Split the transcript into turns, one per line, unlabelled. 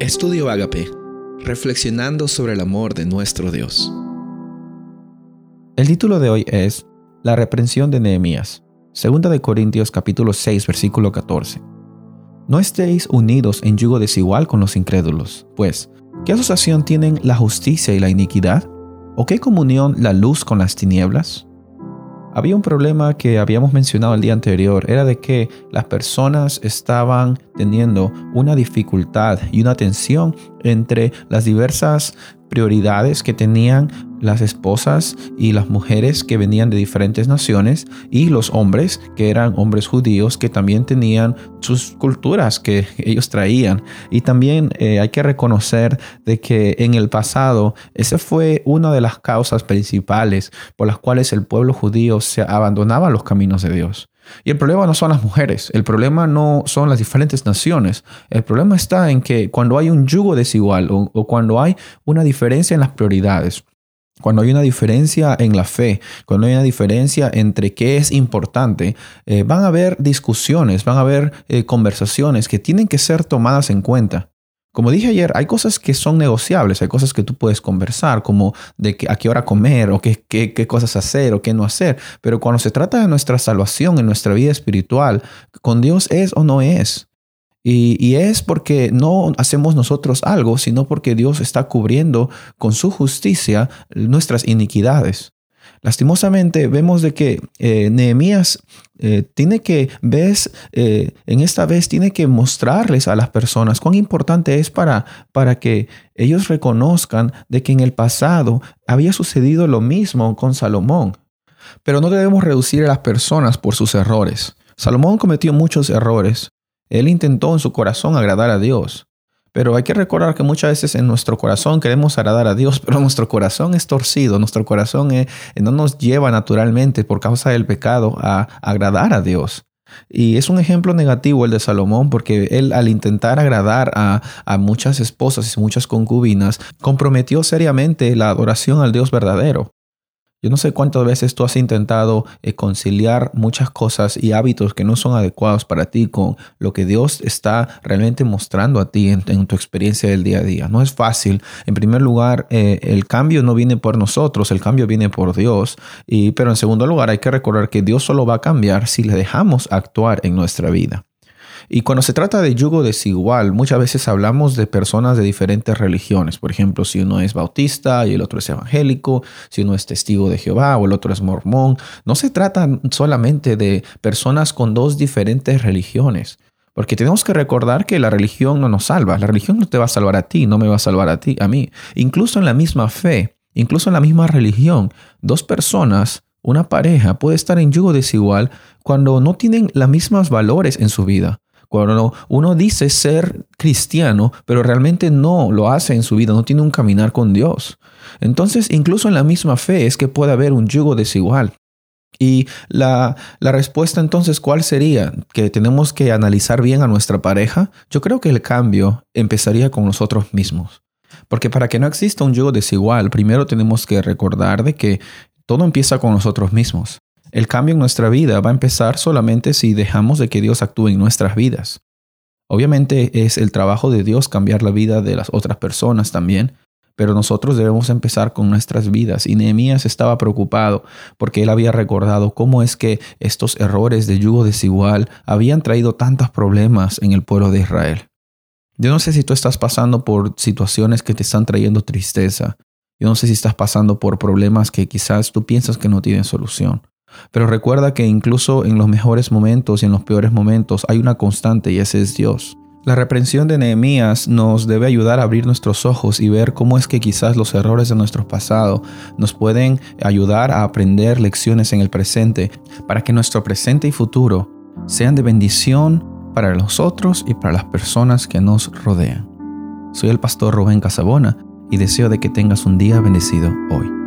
Estudio Agape, reflexionando sobre el amor de nuestro Dios.
El título de hoy es La reprensión de Nehemías, segunda de Corintios capítulo 6, versículo 14. No estéis unidos en yugo desigual con los incrédulos, pues, ¿qué asociación tienen la justicia y la iniquidad? ¿O qué comunión la luz con las tinieblas? Había un problema que habíamos mencionado el día anterior, era de que las personas estaban teniendo una dificultad y una tensión entre las diversas prioridades que tenían las esposas y las mujeres que venían de diferentes naciones y los hombres que eran hombres judíos que también tenían sus culturas que ellos traían. Y también eh, hay que reconocer de que en el pasado esa fue una de las causas principales por las cuales el pueblo judío se abandonaba los caminos de Dios. Y el problema no son las mujeres, el problema no son las diferentes naciones, el problema está en que cuando hay un yugo desigual o, cuando hay una diferencia en las prioridades, cuando hay una diferencia en la fe, cuando hay una diferencia entre qué es importante, eh, van a haber discusiones, van a haber eh, conversaciones que tienen que ser tomadas en cuenta. Como dije ayer, hay cosas que son negociables, hay cosas que tú puedes conversar, como de a qué hora comer o qué, cosas hacer o qué no hacer. Pero cuando se trata de nuestra salvación en nuestra vida espiritual, con Dios es o no es. Y, es porque no hacemos nosotros algo, sino porque Dios está cubriendo con su justicia nuestras iniquidades. Lastimosamente vemos de que eh, Nehemías eh, tiene que, ves, eh, en esta vez tiene que mostrarles a las personas cuán importante es para, para que ellos reconozcan de que en el pasado había sucedido lo mismo con Salomón. Pero no debemos reducir a las personas por sus errores. Salomón cometió muchos errores. Él intentó en su corazón agradar a Dios. Pero hay que recordar que muchas veces en nuestro corazón queremos agradar a Dios, pero nuestro corazón es torcido, nuestro corazón eh, no nos lleva naturalmente por causa del pecado a agradar a Dios. Y es un ejemplo negativo el de Salomón porque él al intentar agradar a, a, muchas esposas y muchas concubinas, comprometió seriamente la adoración al Dios verdadero. Yo no sé cuántas veces tú has intentado eh, conciliar muchas cosas y hábitos que no son adecuados para ti con lo que Dios está realmente mostrando a ti en, tu experiencia del día a día. No es fácil. En primer lugar, eh, el cambio no viene por nosotros, el cambio viene por Dios. Y, pero en segundo lugar, hay que recordar que Dios solo va a cambiar si le dejamos actuar en nuestra vida. Y cuando se trata de yugo desigual, muchas veces hablamos de personas de diferentes religiones. Por ejemplo, si uno es bautista y el otro es evangélico, si uno es testigo de Jehová o el otro es mormón. No se trata solamente de personas con dos diferentes religiones. Porque tenemos que recordar que la religión no nos salva. La religión no te va a salvar a ti, no me va a salvar a ti, a mí. Incluso en la misma fe, incluso en la misma religión, dos personas, una pareja puede estar en yugo desigual cuando no tienen los mismos valores en su vida. Cuando uno dice ser cristiano, pero realmente no lo hace en su vida, no tiene un caminar con Dios. Entonces, incluso en la misma fe es que puede haber un yugo desigual. Y la, la, respuesta entonces, ¿cuál sería? ¿Que tenemos que analizar bien a nuestra pareja? Yo creo que el cambio empezaría con nosotros mismos. Porque para que no exista un yugo desigual, primero tenemos que recordar de que todo empieza con nosotros mismos. El cambio en nuestra vida va a empezar solamente si dejamos de que Dios actúe en nuestras vidas. Obviamente es el trabajo de Dios cambiar la vida de las otras personas también, pero nosotros debemos empezar con nuestras vidas. Y Nehemías estaba preocupado porque él había recordado cómo es que estos errores de yugo desigual habían traído tantos problemas en el pueblo de Israel. Yo no sé si tú estás pasando por situaciones que te están trayendo tristeza. Yo no sé si estás pasando por problemas que quizás tú piensas que no tienen solución. Pero recuerda que incluso en los mejores momentos y en los peores momentos hay una constante y ese es Dios. La reprensión de Nehemías nos debe ayudar a abrir nuestros ojos y ver cómo es que quizás los errores de nuestro pasado nos pueden ayudar a aprender lecciones en el presente para que nuestro presente y futuro sean de bendición para nosotros y para las personas que nos rodean. Soy el pastor Rubén Casabona y deseo de que tengas un día bendecido hoy.